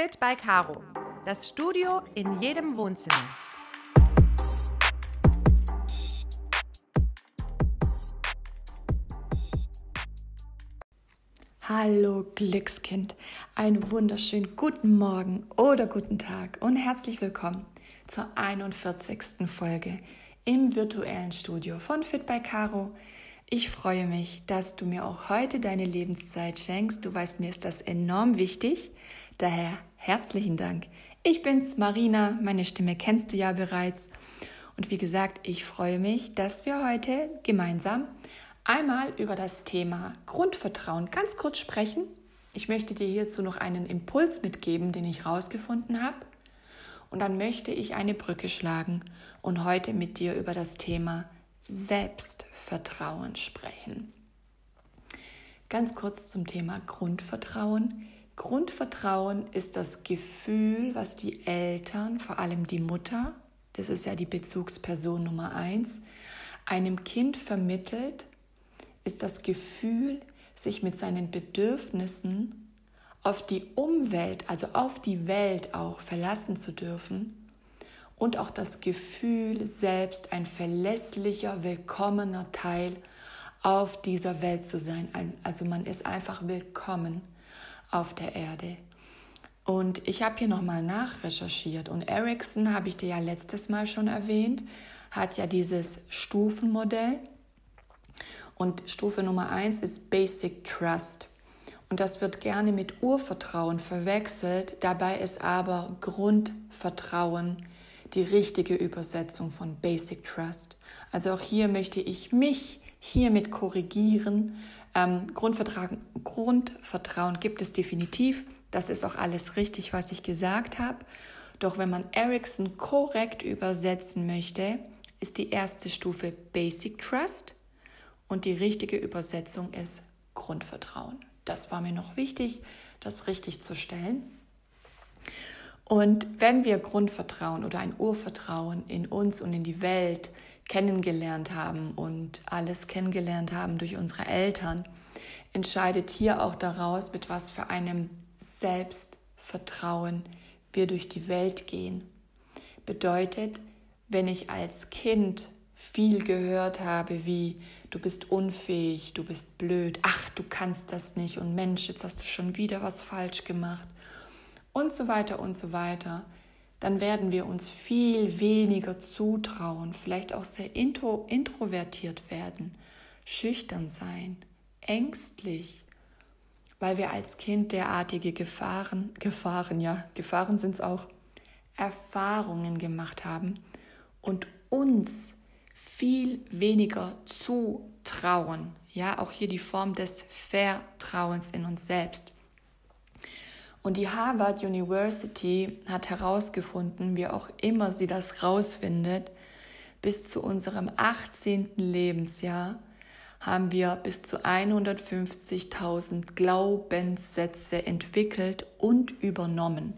Fit by Caro. Das Studio in jedem Wohnzimmer. Hallo Glückskind, einen wunderschönen guten Morgen oder guten Tag und herzlich willkommen zur 41. Folge im virtuellen Studio von Fit by Caro. Ich freue mich, dass du mir auch heute deine Lebenszeit schenkst. Du weißt, mir ist das enorm wichtig. Daher herzlichen Dank. Ich bin's, Marina. Meine Stimme kennst du ja bereits. Und wie gesagt, ich freue mich, dass wir heute gemeinsam einmal über das Thema Grundvertrauen ganz kurz sprechen. Ich möchte dir hierzu noch einen Impuls mitgeben, den ich rausgefunden habe. Und dann möchte ich eine Brücke schlagen und heute mit dir über das Thema Selbstvertrauen sprechen. Ganz kurz zum Thema Grundvertrauen. Grundvertrauen ist das Gefühl, was die Eltern, vor allem die Mutter, das ist ja die Bezugsperson Nummer eins, einem Kind vermittelt, ist das Gefühl, sich mit seinen Bedürfnissen auf die Umwelt, also auf die Welt auch verlassen zu dürfen und auch das Gefühl, selbst ein verlässlicher, willkommener Teil auf dieser Welt zu sein. Also man ist einfach willkommen auf der Erde. Und ich habe hier nochmal nachrecherchiert und Ericsson, habe ich dir ja letztes Mal schon erwähnt, hat ja dieses Stufenmodell. Und Stufe Nummer eins ist Basic Trust. Und das wird gerne mit Urvertrauen verwechselt. Dabei ist aber Grundvertrauen die richtige Übersetzung von Basic Trust. Also auch hier möchte ich mich hiermit korrigieren. Ähm, Grundvertrauen, Grundvertrauen gibt es definitiv. Das ist auch alles richtig, was ich gesagt habe. Doch wenn man Ericsson korrekt übersetzen möchte, ist die erste Stufe Basic Trust und die richtige Übersetzung ist Grundvertrauen. Das war mir noch wichtig, das richtig zu stellen. Und wenn wir Grundvertrauen oder ein Urvertrauen in uns und in die Welt kennengelernt haben und alles kennengelernt haben durch unsere Eltern, entscheidet hier auch daraus, mit was für einem Selbstvertrauen wir durch die Welt gehen. Bedeutet, wenn ich als Kind viel gehört habe, wie du bist unfähig, du bist blöd, ach, du kannst das nicht und Mensch, jetzt hast du schon wieder was falsch gemacht und so weiter und so weiter, dann werden wir uns viel weniger zutrauen, vielleicht auch sehr intro, introvertiert werden, schüchtern sein, ängstlich, weil wir als Kind derartige Gefahren, Gefahren, ja, Gefahren sind es auch, Erfahrungen gemacht haben und uns viel weniger zutrauen. Ja, auch hier die Form des Vertrauens in uns selbst. Und die Harvard University hat herausgefunden, wie auch immer sie das rausfindet, bis zu unserem 18. Lebensjahr haben wir bis zu 150.000 Glaubenssätze entwickelt und übernommen.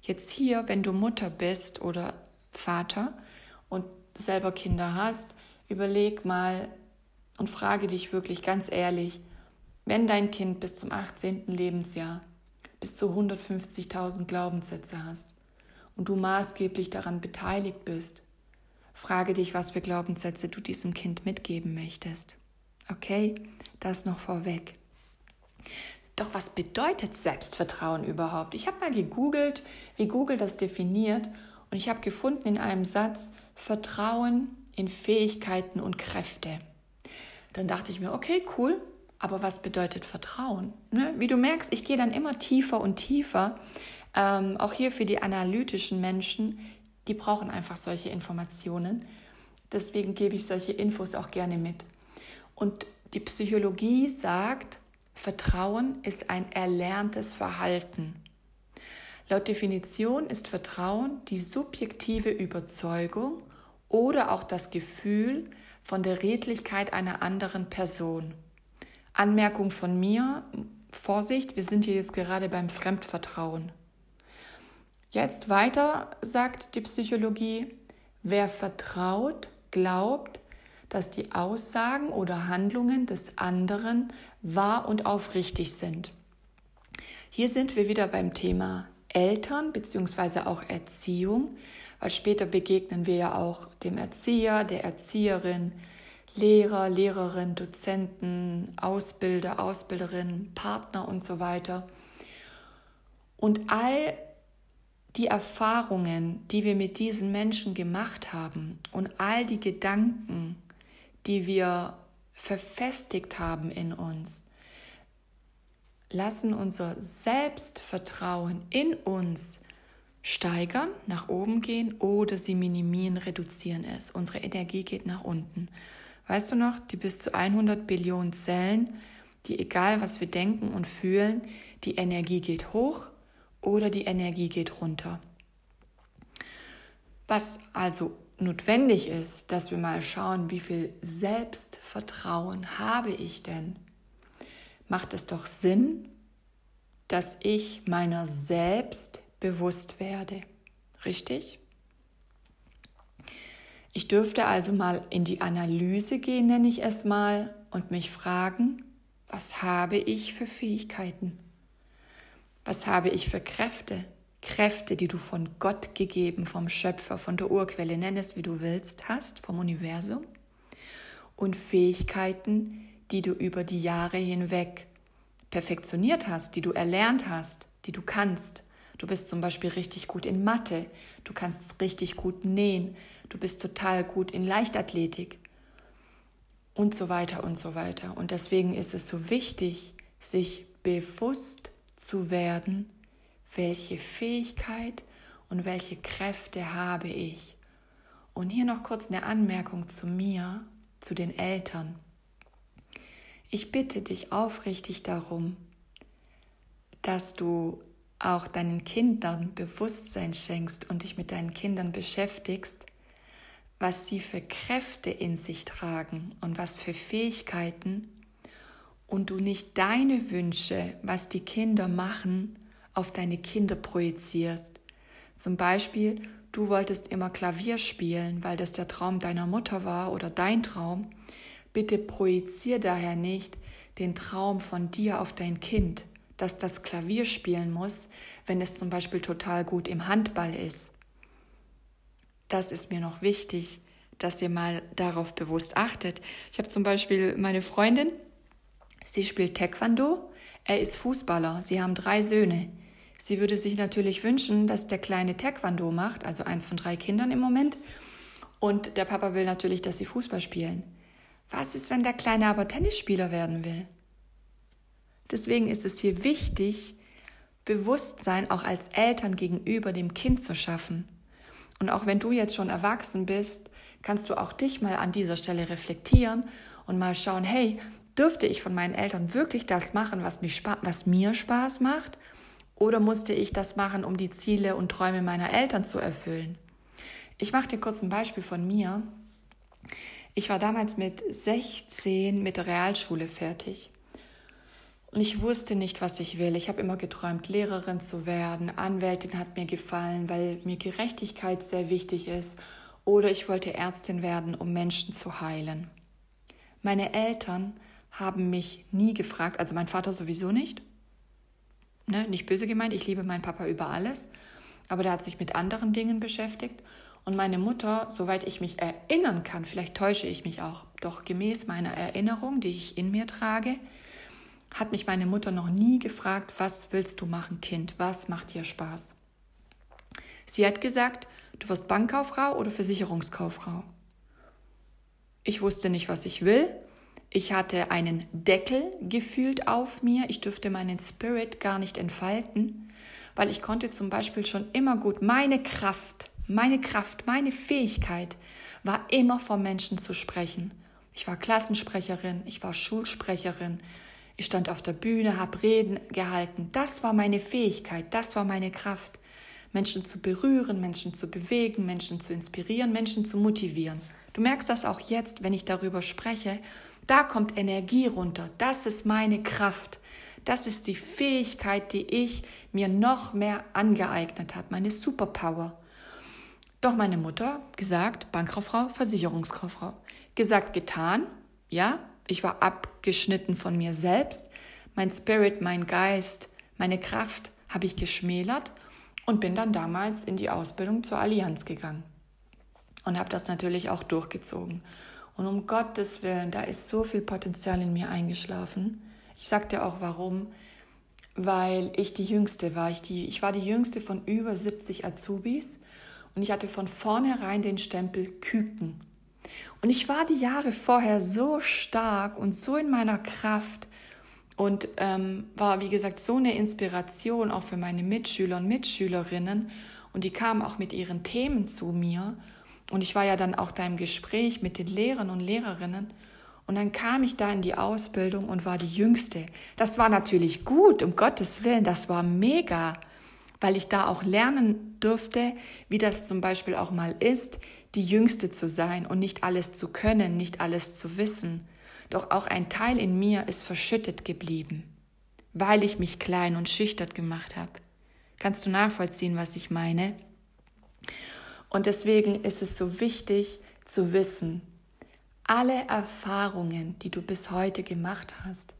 Jetzt hier, wenn du Mutter bist oder Vater und selber Kinder hast, überleg mal und frage dich wirklich ganz ehrlich, wenn dein Kind bis zum 18. Lebensjahr bis zu 150.000 Glaubenssätze hast und du maßgeblich daran beteiligt bist, frage dich, was für Glaubenssätze du diesem Kind mitgeben möchtest. Okay, das noch vorweg. Doch was bedeutet Selbstvertrauen überhaupt? Ich habe mal gegoogelt, wie Google das definiert und ich habe gefunden in einem Satz Vertrauen in Fähigkeiten und Kräfte. Dann dachte ich mir, okay, cool, aber was bedeutet Vertrauen? Ne? Wie du merkst, ich gehe dann immer tiefer und tiefer. Ähm, auch hier für die analytischen Menschen, die brauchen einfach solche Informationen. Deswegen gebe ich solche Infos auch gerne mit. Und die Psychologie sagt, Vertrauen ist ein erlerntes Verhalten. Laut Definition ist Vertrauen die subjektive Überzeugung oder auch das Gefühl von der Redlichkeit einer anderen Person. Anmerkung von mir, Vorsicht, wir sind hier jetzt gerade beim Fremdvertrauen. Jetzt weiter sagt die Psychologie, wer vertraut, glaubt, dass die Aussagen oder Handlungen des anderen wahr und aufrichtig sind. Hier sind wir wieder beim Thema Eltern beziehungsweise auch Erziehung, weil später begegnen wir ja auch dem Erzieher, der Erzieherin, Lehrer, Lehrerin, Dozenten, Ausbilder, Ausbilderin, Partner und so weiter. Und all die Erfahrungen, die wir mit diesen Menschen gemacht haben und all die Gedanken, die wir verfestigt haben in uns, lassen unser Selbstvertrauen in uns steigern, nach oben gehen oder sie minimieren, reduzieren es. Unsere Energie geht nach unten. Weißt du noch, die bis zu 100 Billionen Zellen, die egal was wir denken und fühlen, die Energie geht hoch oder die Energie geht runter. Was also notwendig ist, dass wir mal schauen, wie viel Selbstvertrauen habe ich denn? Macht es doch Sinn, dass ich meiner selbst bewusst werde. Richtig? Ich dürfte also mal in die Analyse gehen, nenne ich es mal, und mich fragen, was habe ich für Fähigkeiten? Was habe ich für Kräfte? Kräfte, die du von Gott gegeben, vom Schöpfer, von der Urquelle, nenn es wie du willst, hast, vom Universum. Und Fähigkeiten, die du über die Jahre hinweg perfektioniert hast, die du erlernt hast, die du kannst. Du bist zum Beispiel richtig gut in Mathe, du kannst richtig gut nähen, du bist total gut in Leichtathletik und so weiter und so weiter. Und deswegen ist es so wichtig, sich bewusst zu werden, welche Fähigkeit und welche Kräfte habe ich. Und hier noch kurz eine Anmerkung zu mir, zu den Eltern. Ich bitte dich aufrichtig darum, dass du auch deinen Kindern Bewusstsein schenkst und dich mit deinen Kindern beschäftigst, was sie für Kräfte in sich tragen und was für Fähigkeiten und du nicht deine Wünsche, was die Kinder machen, auf deine Kinder projizierst. Zum Beispiel, du wolltest immer Klavier spielen, weil das der Traum deiner Mutter war oder dein Traum. Bitte projizier daher nicht den Traum von dir auf dein Kind, dass das Klavier spielen muss, wenn es zum Beispiel total gut im Handball ist. Das ist mir noch wichtig, dass ihr mal darauf bewusst achtet. Ich habe zum Beispiel meine Freundin, sie spielt Taekwondo, er ist Fußballer, sie haben drei Söhne. Sie würde sich natürlich wünschen, dass der kleine Taekwondo macht, also eins von drei Kindern im Moment. Und der Papa will natürlich, dass sie Fußball spielen. Was ist, wenn der Kleine aber Tennisspieler werden will? Deswegen ist es hier wichtig, Bewusstsein auch als Eltern gegenüber dem Kind zu schaffen. Und auch wenn du jetzt schon erwachsen bist, kannst du auch dich mal an dieser Stelle reflektieren und mal schauen, hey, dürfte ich von meinen Eltern wirklich das machen, was, mich, was mir Spaß macht? Oder musste ich das machen, um die Ziele und Träume meiner Eltern zu erfüllen? Ich mache dir kurz ein Beispiel von mir. Ich war damals mit 16 mit der Realschule fertig. Und ich wusste nicht, was ich will. Ich habe immer geträumt, Lehrerin zu werden. Anwältin hat mir gefallen, weil mir Gerechtigkeit sehr wichtig ist. Oder ich wollte Ärztin werden, um Menschen zu heilen. Meine Eltern haben mich nie gefragt, also mein Vater sowieso nicht. Ne, nicht böse gemeint, ich liebe meinen Papa über alles. Aber der hat sich mit anderen Dingen beschäftigt. Und meine Mutter, soweit ich mich erinnern kann, vielleicht täusche ich mich auch, doch gemäß meiner Erinnerung, die ich in mir trage, hat mich meine Mutter noch nie gefragt, was willst du machen, Kind, was macht dir Spaß? Sie hat gesagt, du wirst Bankkauffrau oder Versicherungskauffrau. Ich wusste nicht, was ich will. Ich hatte einen Deckel gefühlt auf mir. Ich dürfte meinen Spirit gar nicht entfalten, weil ich konnte zum Beispiel schon immer gut meine Kraft meine Kraft, meine Fähigkeit war immer vor Menschen zu sprechen. Ich war Klassensprecherin, ich war Schulsprecherin, ich stand auf der Bühne, habe Reden gehalten. Das war meine Fähigkeit, das war meine Kraft. Menschen zu berühren, Menschen zu bewegen, Menschen zu inspirieren, Menschen zu motivieren. Du merkst das auch jetzt, wenn ich darüber spreche. Da kommt Energie runter. Das ist meine Kraft. Das ist die Fähigkeit, die ich mir noch mehr angeeignet hat, meine Superpower. Doch meine Mutter gesagt, Bankkauffrau, Versicherungskauffrau. Gesagt, getan, ja, ich war abgeschnitten von mir selbst. Mein Spirit, mein Geist, meine Kraft habe ich geschmälert und bin dann damals in die Ausbildung zur Allianz gegangen und habe das natürlich auch durchgezogen. Und um Gottes Willen, da ist so viel Potenzial in mir eingeschlafen. Ich sag dir auch warum, weil ich die Jüngste war. Ich, die, ich war die Jüngste von über 70 Azubis und ich hatte von vornherein den Stempel Küken. Und ich war die Jahre vorher so stark und so in meiner Kraft und ähm, war, wie gesagt, so eine Inspiration auch für meine Mitschüler und Mitschülerinnen. Und die kamen auch mit ihren Themen zu mir. Und ich war ja dann auch da im Gespräch mit den Lehrern und Lehrerinnen. Und dann kam ich da in die Ausbildung und war die Jüngste. Das war natürlich gut, um Gottes Willen, das war mega, weil ich da auch lernen durfte, wie das zum Beispiel auch mal ist, die Jüngste zu sein und nicht alles zu können, nicht alles zu wissen. Doch auch ein Teil in mir ist verschüttet geblieben, weil ich mich klein und schüchtern gemacht habe. Kannst du nachvollziehen, was ich meine? Und deswegen ist es so wichtig zu wissen, alle Erfahrungen, die du bis heute gemacht hast,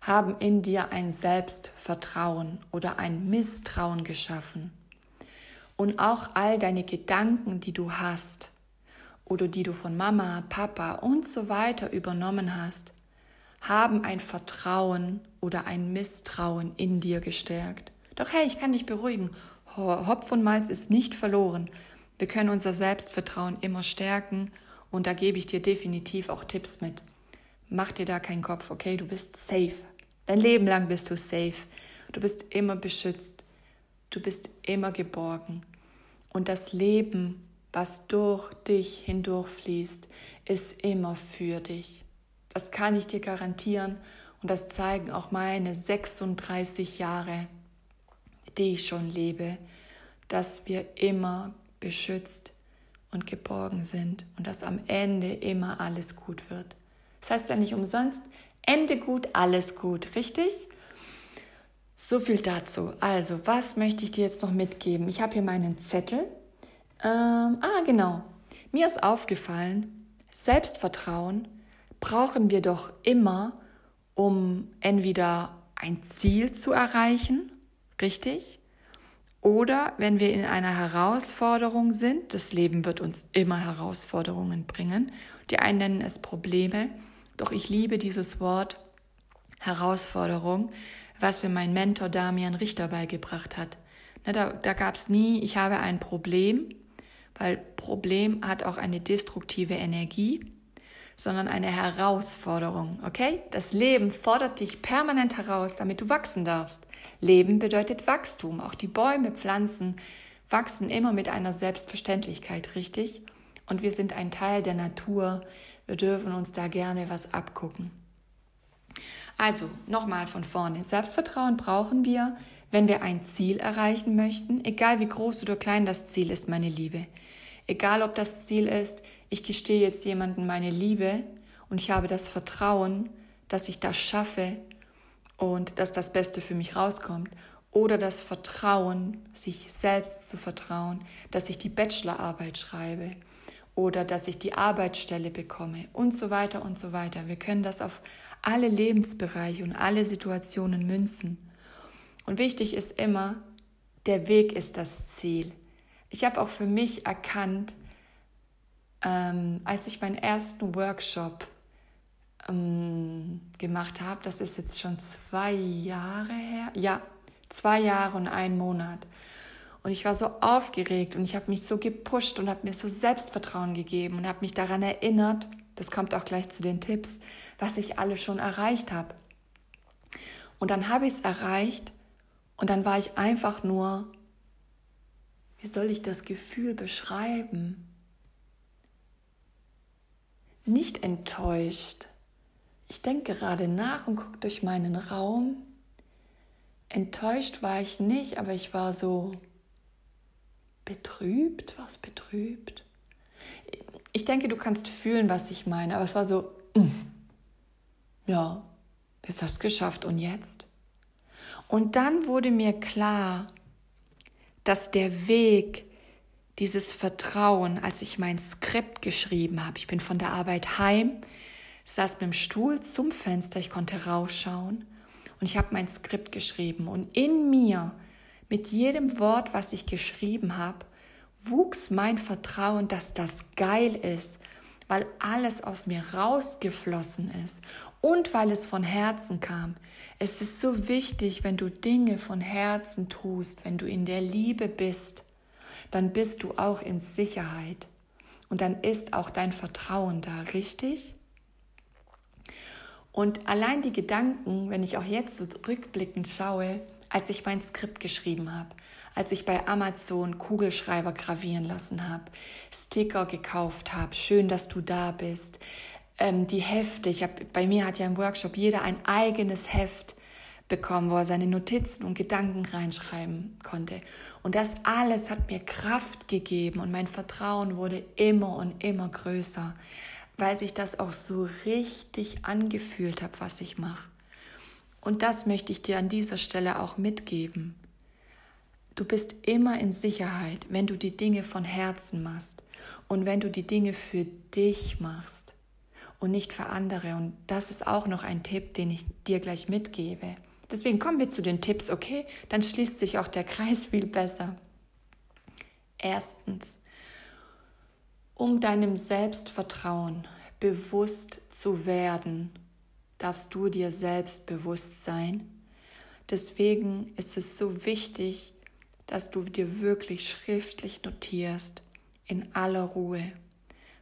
haben in dir ein Selbstvertrauen oder ein Misstrauen geschaffen. Und auch all deine Gedanken, die du hast oder die du von Mama, Papa und so weiter übernommen hast, haben ein Vertrauen oder ein Misstrauen in dir gestärkt. Doch hey, ich kann dich beruhigen. Hopf und Malz ist nicht verloren. Wir können unser Selbstvertrauen immer stärken und da gebe ich dir definitiv auch Tipps mit. Mach dir da keinen Kopf, okay? Du bist safe. Dein Leben lang bist du safe. Du bist immer beschützt. Du bist immer geborgen. Und das Leben, was durch dich hindurchfließt, ist immer für dich. Das kann ich dir garantieren und das zeigen auch meine 36 Jahre, die ich schon lebe, dass wir immer beschützt und geborgen sind und dass am Ende immer alles gut wird. Das heißt ja nicht umsonst, Ende gut, alles gut, richtig? So viel dazu. Also, was möchte ich dir jetzt noch mitgeben? Ich habe hier meinen Zettel. Ähm, ah, genau. Mir ist aufgefallen, Selbstvertrauen brauchen wir doch immer, um entweder ein Ziel zu erreichen, richtig? Oder wenn wir in einer Herausforderung sind, das Leben wird uns immer Herausforderungen bringen. Die einen nennen es Probleme, doch ich liebe dieses Wort Herausforderung, was mir mein Mentor Damian Richter beigebracht hat. Ne, da da gab es nie, ich habe ein Problem, weil Problem hat auch eine destruktive Energie, sondern eine Herausforderung, okay? Das Leben fordert dich permanent heraus, damit du wachsen darfst. Leben bedeutet Wachstum. Auch die Bäume, Pflanzen wachsen immer mit einer Selbstverständlichkeit, richtig? Und wir sind ein Teil der Natur. Wir dürfen uns da gerne was abgucken. Also, nochmal von vorne. Selbstvertrauen brauchen wir, wenn wir ein Ziel erreichen möchten, egal wie groß oder klein das Ziel ist, meine Liebe. Egal ob das Ziel ist, ich gestehe jetzt jemandem meine Liebe und ich habe das Vertrauen, dass ich das schaffe und dass das Beste für mich rauskommt. Oder das Vertrauen, sich selbst zu vertrauen, dass ich die Bachelorarbeit schreibe oder dass ich die Arbeitsstelle bekomme und so weiter und so weiter. Wir können das auf alle Lebensbereiche und alle Situationen münzen. Und wichtig ist immer, der Weg ist das Ziel. Ich habe auch für mich erkannt, ähm, als ich meinen ersten Workshop ähm, gemacht habe, das ist jetzt schon zwei Jahre her, ja, zwei Jahre und ein Monat. Und ich war so aufgeregt und ich habe mich so gepusht und habe mir so Selbstvertrauen gegeben und habe mich daran erinnert, das kommt auch gleich zu den Tipps, was ich alles schon erreicht habe. Und dann habe ich es erreicht und dann war ich einfach nur wie soll ich das Gefühl beschreiben? Nicht enttäuscht. Ich denke gerade nach und gucke durch meinen Raum. Enttäuscht war ich nicht, aber ich war so betrübt. Was betrübt? Ich denke, du kannst fühlen, was ich meine, aber es war so, mm, ja, jetzt hast du es geschafft und jetzt? Und dann wurde mir klar, dass der Weg, dieses Vertrauen, als ich mein Skript geschrieben habe, ich bin von der Arbeit heim, saß mit dem Stuhl zum Fenster, ich konnte rausschauen und ich habe mein Skript geschrieben und in mir, Mit jedem Wort, was ich geschrieben habe, wuchs mein Vertrauen, dass das geil ist, weil alles aus mir rausgeflossen ist und weil es von Herzen kam. Es ist so wichtig, wenn du Dinge von Herzen tust, wenn du in der Liebe bist, dann bist du auch in Sicherheit und dann ist auch dein Vertrauen da, richtig? Und allein die Gedanken, wenn ich auch jetzt so rückblickend schaue, als ich mein Skript geschrieben habe, als ich bei Amazon Kugelschreiber gravieren lassen habe, Sticker gekauft habe, schön, dass du da bist, ähm, die Hefte, ich hab, bei mir hat ja im Workshop jeder ein eigenes Heft bekommen, wo er seine Notizen und Gedanken reinschreiben konnte. Und das alles hat mir Kraft gegeben und mein Vertrauen wurde immer und immer größer, weil sich das auch so richtig angefühlt hat, was ich mache. Und das möchte ich dir an dieser Stelle auch mitgeben. Du bist immer in Sicherheit, wenn du die Dinge von Herzen machst und wenn du die Dinge für dich machst und nicht für andere. Und das ist auch noch ein Tipp, den ich dir gleich mitgebe. Deswegen kommen wir zu den Tipps, okay? Dann schließt sich auch der Kreis viel besser. Erstens, um deinem Selbstvertrauen bewusst zu werden, darfst du dir selbst bewusst sein. Deswegen ist es so wichtig, dass du dir wirklich schriftlich notierst, in aller Ruhe,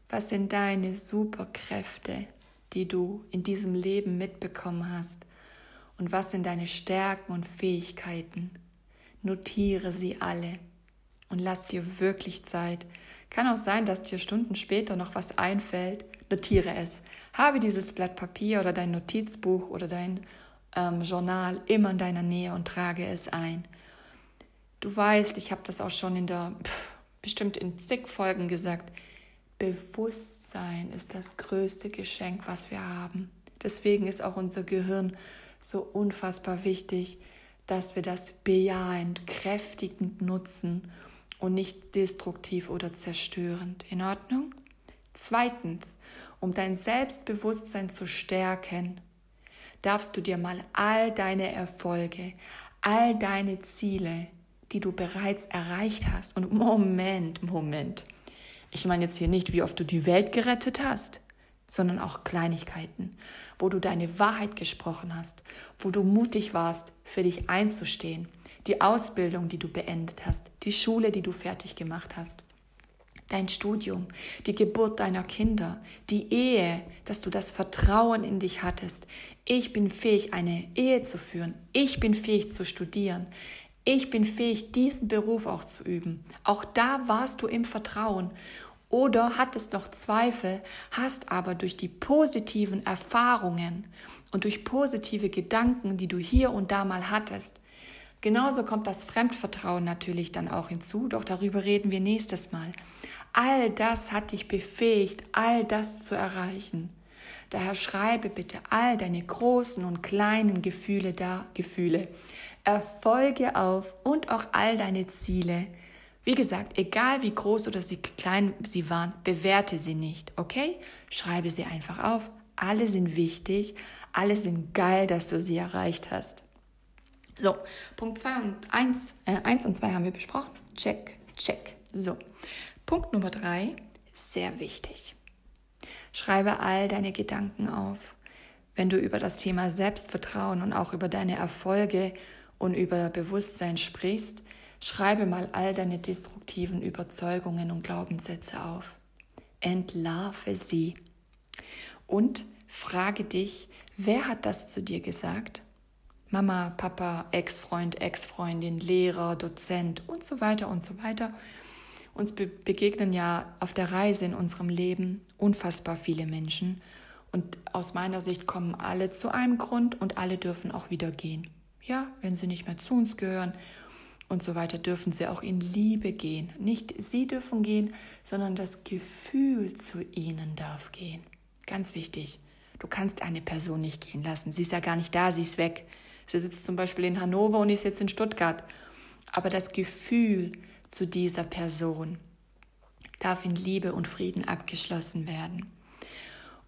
was sind deine Superkräfte, die du in diesem Leben mitbekommen hast und was sind deine Stärken und Fähigkeiten. Notiere sie alle und lass dir wirklich Zeit. Kann auch sein, dass dir Stunden später noch was einfällt. Notiere es. Habe dieses Blatt Papier oder dein Notizbuch oder dein ähm, Journal immer in deiner Nähe und trage es ein. Du weißt, ich habe das auch schon in der, pff, bestimmt in zig Folgen gesagt, Bewusstsein ist das größte Geschenk, was wir haben. Deswegen ist auch unser Gehirn so unfassbar wichtig, dass wir das bejahend, kräftigend nutzen und nicht destruktiv oder zerstörend. In Ordnung? Zweitens, um dein Selbstbewusstsein zu stärken, darfst du dir mal all deine Erfolge, all deine Ziele, die du bereits erreicht hast. Und Moment, Moment. Ich meine jetzt hier nicht, wie oft du die Welt gerettet hast, sondern auch Kleinigkeiten, wo du deine Wahrheit gesprochen hast, wo du mutig warst, für dich einzustehen, die Ausbildung, die du beendet hast, die Schule, die du fertig gemacht hast, dein Studium, die Geburt deiner Kinder, die Ehe, dass du das Vertrauen in dich hattest. Ich bin fähig, eine Ehe zu führen. Ich bin fähig zu studieren ich bin fähig, diesen Beruf auch zu üben. Auch da warst du im Vertrauen. Oder hattest noch Zweifel, hast aber durch die positiven Erfahrungen und durch positive Gedanken, die du hier und da mal hattest, genauso kommt das Fremdvertrauen natürlich dann auch hinzu, doch darüber reden wir nächstes Mal. All das hat dich befähigt, all das zu erreichen. Daher schreibe bitte all deine großen und kleinen Gefühle da, Gefühle, Erfolge auf und auch all deine Ziele. Wie gesagt, egal wie groß oder wie klein sie waren, bewerte sie nicht, okay? Schreibe sie einfach auf. Alle sind wichtig, alle sind geil, dass du sie erreicht hast. So, Punkt 2 und 1, äh, 1 und 2 haben wir besprochen. Check, check. So, Punkt Nummer 3, sehr wichtig. Schreibe all deine Gedanken auf. Wenn du über das Thema Selbstvertrauen und auch über deine Erfolge und über Bewusstsein sprichst, schreibe mal all deine destruktiven Überzeugungen und Glaubenssätze auf. Entlarve sie. Und frage dich, wer hat das zu dir gesagt? Mama, Papa, Ex-Freund, Ex-Freundin, Lehrer, Dozent und so weiter und so weiter. Uns be begegnen ja auf der Reise in unserem Leben unfassbar viele Menschen. Und aus meiner Sicht kommen alle zu einem Grund und alle dürfen auch wieder gehen. Ja, wenn sie nicht mehr zu uns gehören und so weiter, dürfen sie auch in Liebe gehen. Nicht sie dürfen gehen, sondern das Gefühl zu ihnen darf gehen. Ganz wichtig. Du kannst eine Person nicht gehen lassen. Sie ist ja gar nicht da, sie ist weg. Sie sitzt zum Beispiel in Hannover und ist jetzt in Stuttgart. Aber das Gefühl zu dieser Person darf in Liebe und Frieden abgeschlossen werden.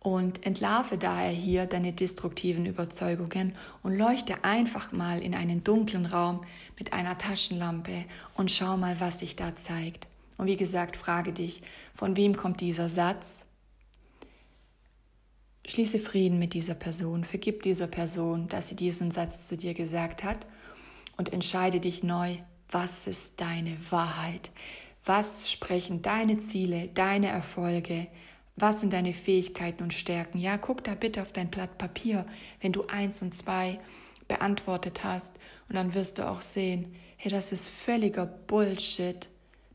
und entlarve daher hier deine destruktiven Überzeugungen und leuchte einfach mal in einen dunklen Raum mit einer Taschenlampe und schau mal, was sich da zeigt. Und wie gesagt, frage dich, von wem kommt dieser Satz? Schließe Frieden mit dieser Person, vergib dieser Person, dass sie diesen Satz zu dir gesagt hat und entscheide dich neu, was ist deine Wahrheit? Was sprechen deine Ziele, deine Erfolge, was sind deine Fähigkeiten und Stärken? Ja, guck da bitte auf dein Blatt Papier, wenn du eins und zwei beantwortet hast. Und dann wirst du auch sehen, hey, das ist völliger Bullshit,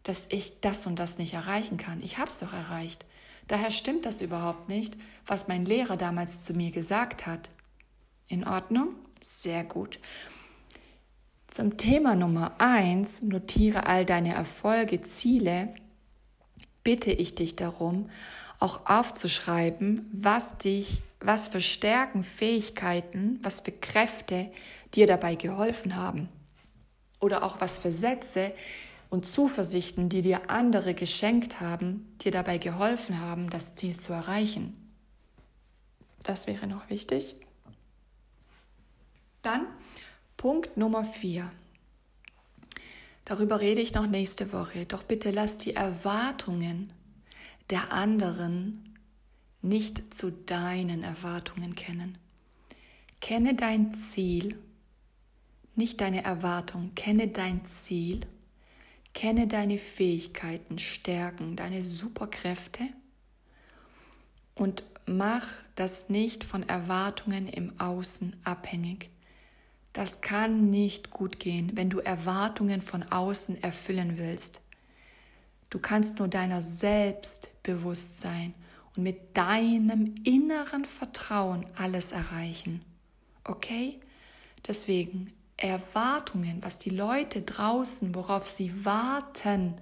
dass ich das und das nicht erreichen kann. Ich habe es doch erreicht. Daher stimmt das überhaupt nicht, was mein Lehrer damals zu mir gesagt hat. In Ordnung? Sehr gut. Zum Thema Nummer eins, notiere all deine Erfolge, Ziele, bitte ich dich darum, auch aufzuschreiben, was dich, was für Stärken, Fähigkeiten, was für Kräfte dir dabei geholfen haben. Oder auch was für Sätze und Zuversichten, die dir andere geschenkt haben, dir dabei geholfen haben, das Ziel zu erreichen. Das wäre noch wichtig. Dann Punkt Nummer vier. Darüber rede ich noch nächste Woche. Doch bitte lass die Erwartungen der anderen nicht zu deinen Erwartungen kennen. Kenne dein Ziel, nicht deine Erwartung, kenne dein Ziel, kenne deine Fähigkeiten, Stärken, deine Superkräfte und mach das nicht von Erwartungen im Außen abhängig. Das kann nicht gut gehen, wenn du Erwartungen von außen erfüllen willst. Du kannst nur deiner selbst bewusst sein und mit deinem inneren Vertrauen alles erreichen. Okay? Deswegen Erwartungen, was die Leute draußen, worauf sie warten,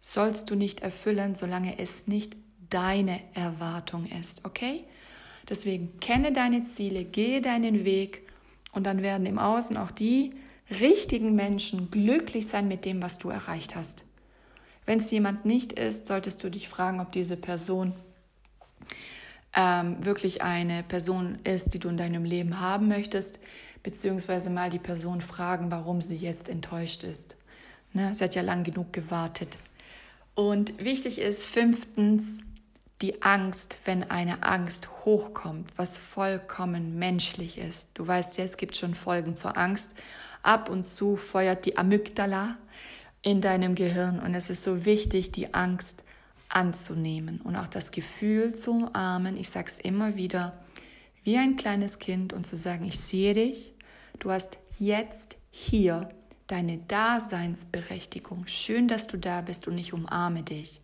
sollst du nicht erfüllen, solange es nicht deine Erwartung ist. Okay? Deswegen kenne deine Ziele, gehe deinen Weg und dann werden im Außen auch die richtigen Menschen glücklich sein mit dem, was du erreicht hast. Wenn es jemand nicht ist, solltest du dich fragen, ob diese Person ähm, wirklich eine Person ist, die du in deinem Leben haben möchtest, beziehungsweise mal die Person fragen, warum sie jetzt enttäuscht ist. Ne? Sie hat ja lang genug gewartet. Und wichtig ist fünftens die Angst, wenn eine Angst hochkommt, was vollkommen menschlich ist. Du weißt ja, es gibt schon Folgen zur Angst. Ab und zu feuert die Amygdala, in deinem Gehirn. Und es ist so wichtig, die Angst anzunehmen und auch das Gefühl zu umarmen. Ich sage es immer wieder, wie ein kleines Kind und zu sagen, ich sehe dich, du hast jetzt hier deine Daseinsberechtigung. Schön, dass du da bist und ich umarme dich.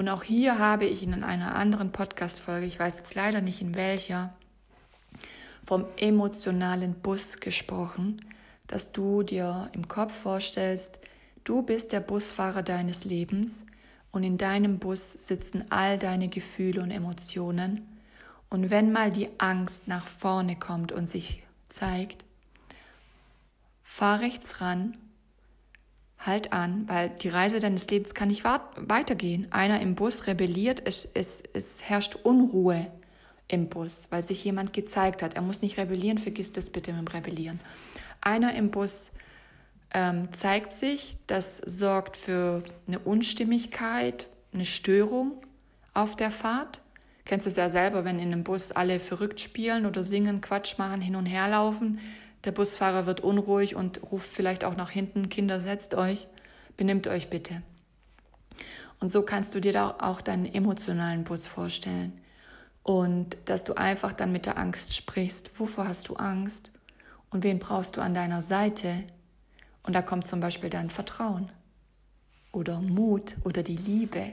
Und auch hier habe ich in einer anderen Podcast-Folge, ich weiß jetzt leider nicht in welcher, vom emotionalen Bus gesprochen, dass du dir im Kopf vorstellst, Du bist der Busfahrer deines Lebens und in deinem Bus sitzen all deine Gefühle und Emotionen. Und wenn mal die Angst nach vorne kommt und sich zeigt, fahr rechts ran, halt an, weil die Reise deines Lebens kann nicht weitergehen. Einer im Bus rebelliert, es, es, es herrscht Unruhe im Bus, weil sich jemand gezeigt hat. Er muss nicht rebellieren, vergiss das bitte mit dem Rebellieren. Einer im Bus ähm, zeigt sich, das sorgt für eine Unstimmigkeit, eine Störung auf der Fahrt. Kennst du es ja selber, wenn in einem Bus alle verrückt spielen oder singen, Quatsch machen, hin und her laufen. Der Busfahrer wird unruhig und ruft vielleicht auch nach hinten, Kinder, setzt euch, benimmt euch bitte. Und so kannst du dir da auch deinen emotionalen Bus vorstellen. Und dass du einfach dann mit der Angst sprichst. Wovor hast du Angst? Und wen brauchst du an deiner Seite, und da kommt zum Beispiel dann Vertrauen oder Mut oder die Liebe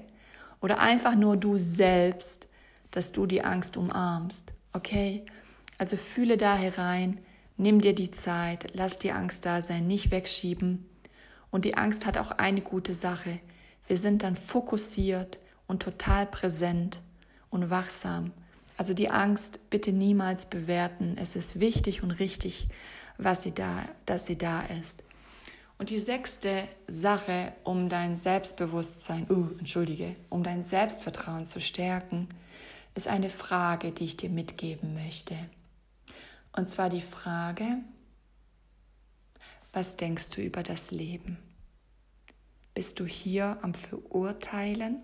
oder einfach nur du selbst, dass du die Angst umarmst. Okay? Also fühle da herein, nimm dir die Zeit, lass die Angst da sein, nicht wegschieben. Und die Angst hat auch eine gute Sache. Wir sind dann fokussiert und total präsent und wachsam. Also die Angst bitte niemals bewerten. Es ist wichtig und richtig, was sie da, dass sie da ist. Und die sechste Sache, um dein Selbstbewusstsein, uh, entschuldige, um dein Selbstvertrauen zu stärken, ist eine Frage, die ich dir mitgeben möchte. Und zwar die Frage, was denkst du über das Leben? Bist du hier am Verurteilen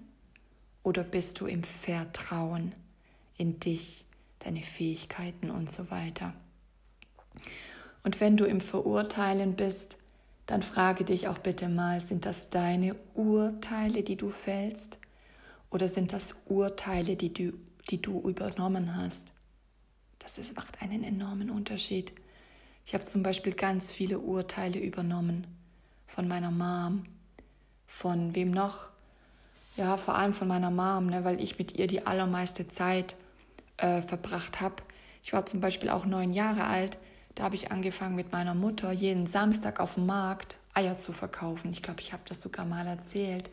oder bist du im Vertrauen in dich, deine Fähigkeiten und so weiter? Und wenn du im Verurteilen bist, dann frage dich auch bitte mal, sind das deine Urteile, die du fällst? Oder sind das Urteile, die du, die du übernommen hast? Das ist, macht einen enormen Unterschied. Ich habe zum Beispiel ganz viele Urteile übernommen von meiner Mom, von wem noch? Ja, vor allem von meiner Mom, ne, weil ich mit ihr die allermeiste Zeit äh, verbracht habe. Ich war zum Beispiel auch neun Jahre alt da habe ich angefangen mit meiner Mutter jeden Samstag auf dem Markt Eier zu verkaufen. Ich glaube, ich habe das sogar mal erzählt.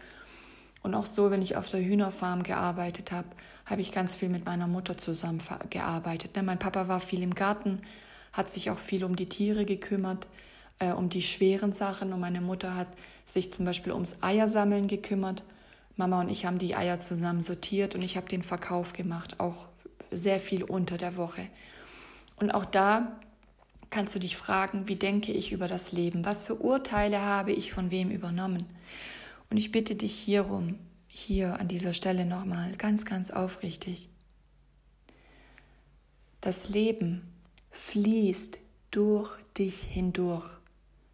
Und auch so, wenn ich auf der Hühnerfarm gearbeitet habe, habe ich ganz viel mit meiner Mutter zusammen gearbeitet. Ne, mein Papa war viel im Garten, hat sich auch viel um die Tiere gekümmert, äh, um die schweren Sachen. Und meine Mutter hat sich zum Beispiel ums Eiersammeln gekümmert. Mama und ich haben die Eier zusammen sortiert und ich habe den Verkauf gemacht, auch sehr viel unter der Woche. Und auch da kannst du dich fragen, wie denke ich über das Leben? Was für Urteile habe ich von wem übernommen? Und ich bitte dich hierum, hier an dieser Stelle nochmal ganz, ganz aufrichtig. Das Leben fließt durch dich hindurch.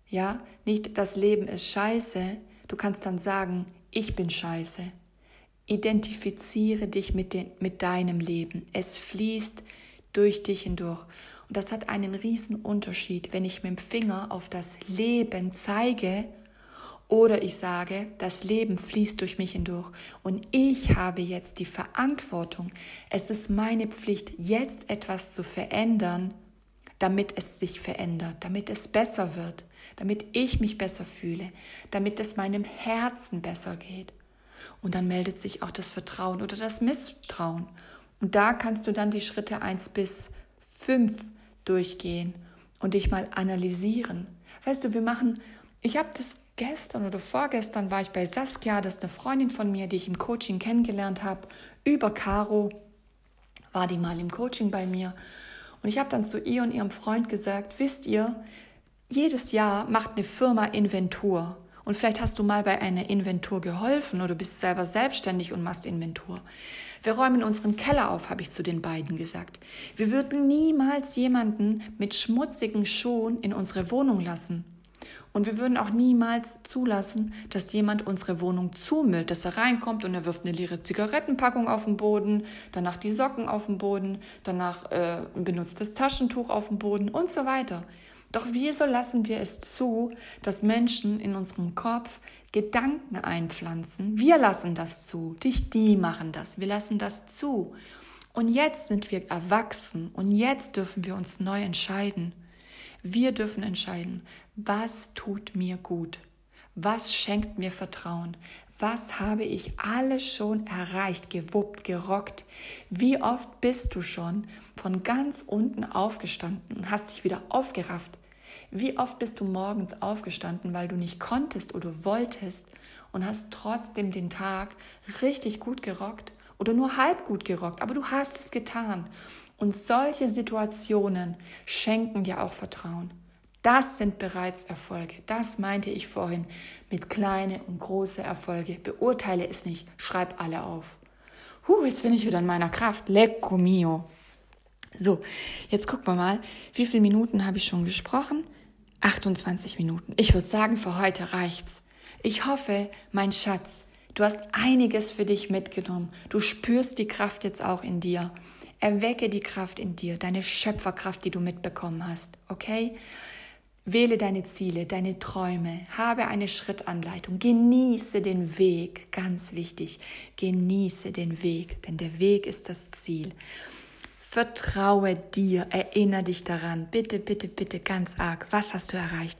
Ja, nicht das Leben ist scheiße, du kannst dann sagen, ich bin scheiße. Identifiziere dich mit, den, mit deinem Leben. Es fließt durch dich hindurch. Und das hat einen riesen Unterschied, wenn ich mit dem Finger auf das Leben zeige oder ich sage, das Leben fließt durch mich hindurch und ich habe jetzt die Verantwortung. Es ist meine Pflicht, jetzt etwas zu verändern, damit es sich verändert, damit es besser wird, damit ich mich besser fühle, damit es meinem Herzen besser geht. Und dann meldet sich auch das Vertrauen oder das Misstrauen. Und da kannst du dann die Schritte 1 bis 5 durchgehen und dich mal analysieren. Weißt du, wir machen, ich habe das gestern oder vorgestern war ich bei Saskia, das ist eine Freundin von mir, die ich im Coaching kennengelernt habe, über Caro war die mal im Coaching bei mir. Und ich habe dann zu ihr und ihrem Freund gesagt, wisst ihr, jedes Jahr macht eine Firma Inventur. Und vielleicht hast du mal bei einer Inventur geholfen oder bist selber selbstständig und machst Inventur. Wir räumen unseren Keller auf, habe ich zu den beiden gesagt. Wir würden niemals jemanden mit schmutzigen Schuhen in unsere Wohnung lassen. Und wir würden auch niemals zulassen, dass jemand unsere Wohnung zumüllt, dass er reinkommt und er wirft eine leere Zigarettenpackung auf den Boden, danach die Socken auf den Boden, danach äh, ein benutztes Taschentuch auf den Boden und so weiter. Doch wieso lassen wir es zu, dass Menschen in unserem Kopf Gedanken einpflanzen? Wir lassen das zu, nicht die machen das, wir lassen das zu. Und jetzt sind wir erwachsen und jetzt dürfen wir uns neu entscheiden. Wir dürfen entscheiden, was tut mir gut? Was schenkt mir Vertrauen? Was habe ich alles schon erreicht, gewuppt, gerockt? Wie oft bist du schon von ganz unten aufgestanden und hast dich wieder aufgerafft? Wie oft bist du morgens aufgestanden, weil du nicht konntest oder wolltest und hast trotzdem den Tag richtig gut gerockt oder nur halb gut gerockt, aber du hast es getan. Und solche Situationen schenken dir auch Vertrauen. Das sind bereits Erfolge. Das meinte ich vorhin mit kleine und große Erfolge. Beurteile es nicht, schreib alle auf. Huh, jetzt bin ich wieder in meiner Kraft. Lecco mio. So, jetzt gucken wir mal, wie viele Minuten habe ich schon gesprochen? 28 Minuten. Ich würde sagen, für heute reicht's. Ich hoffe, mein Schatz, du hast einiges für dich mitgenommen. Du spürst die Kraft jetzt auch in dir. Erwecke die Kraft in dir, deine Schöpferkraft, die du mitbekommen hast. Okay? Wähle deine Ziele, deine Träume, habe eine Schrittanleitung, genieße den Weg, ganz wichtig, genieße den Weg, denn der Weg ist das Ziel. Vertraue dir, erinnere dich daran, bitte, bitte, bitte ganz arg, was hast du erreicht?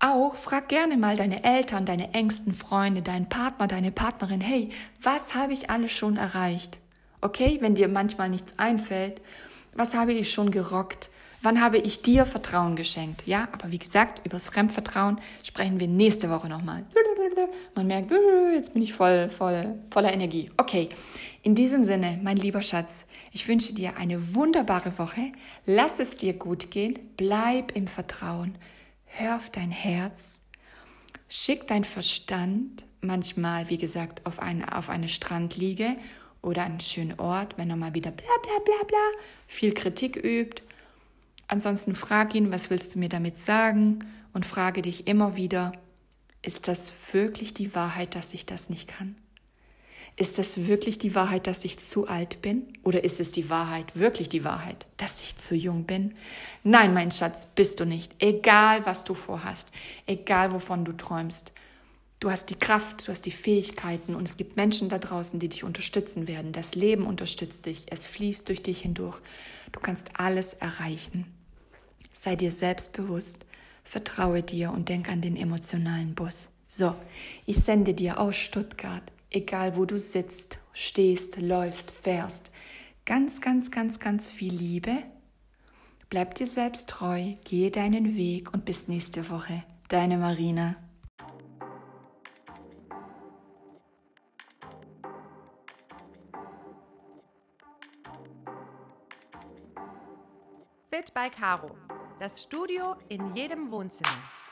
Auch frag gerne mal deine Eltern, deine engsten Freunde, deinen Partner, deine Partnerin, hey, was habe ich alles schon erreicht? Okay, wenn dir manchmal nichts einfällt, was habe ich schon gerockt? Wann habe ich dir Vertrauen geschenkt? Ja, aber wie gesagt, über das Fremdvertrauen sprechen wir nächste Woche nochmal. Man merkt, jetzt bin ich voll, voll, voller Energie. Okay, In diesem Sinne, mein lieber Schatz, ich wünsche dir eine wunderbare Woche. Lass es dir gut gehen. Bleib im Vertrauen. Hör auf dein Herz. Schick dein Verstand manchmal, wie gesagt, auf eine, auf eine Strandliege oder einen schönen Ort, wenn er mal wieder bla bla bla bla viel Kritik übt. Ansonsten frag ihn, was willst du mir damit sagen? Und frage dich immer wieder, ist das wirklich die Wahrheit, dass ich das nicht kann? Ist es wirklich die Wahrheit, dass ich zu alt bin? Oder ist es die Wahrheit, wirklich die Wahrheit, dass ich zu jung bin? Nein, mein Schatz, bist du nicht. Egal, was du vorhast, egal, wovon du träumst. Du hast die Kraft, du hast die Fähigkeiten und es gibt Menschen da draußen, die dich unterstützen werden. Das Leben unterstützt dich, es fließt durch dich hindurch. Du kannst alles erreichen. Sei dir selbstbewusst, vertraue dir und denk an den emotionalen Bus. So, ich sende dir aus Stuttgart egal wo du sitzt, stehst, läufst, fährst. Ganz, ganz, ganz, ganz viel Liebe. Bleib dir selbst treu, gehe deinen Weg und bis nächste Woche. Deine Marina. Fit by Caro. Das Studio in jedem Wohnzimmer.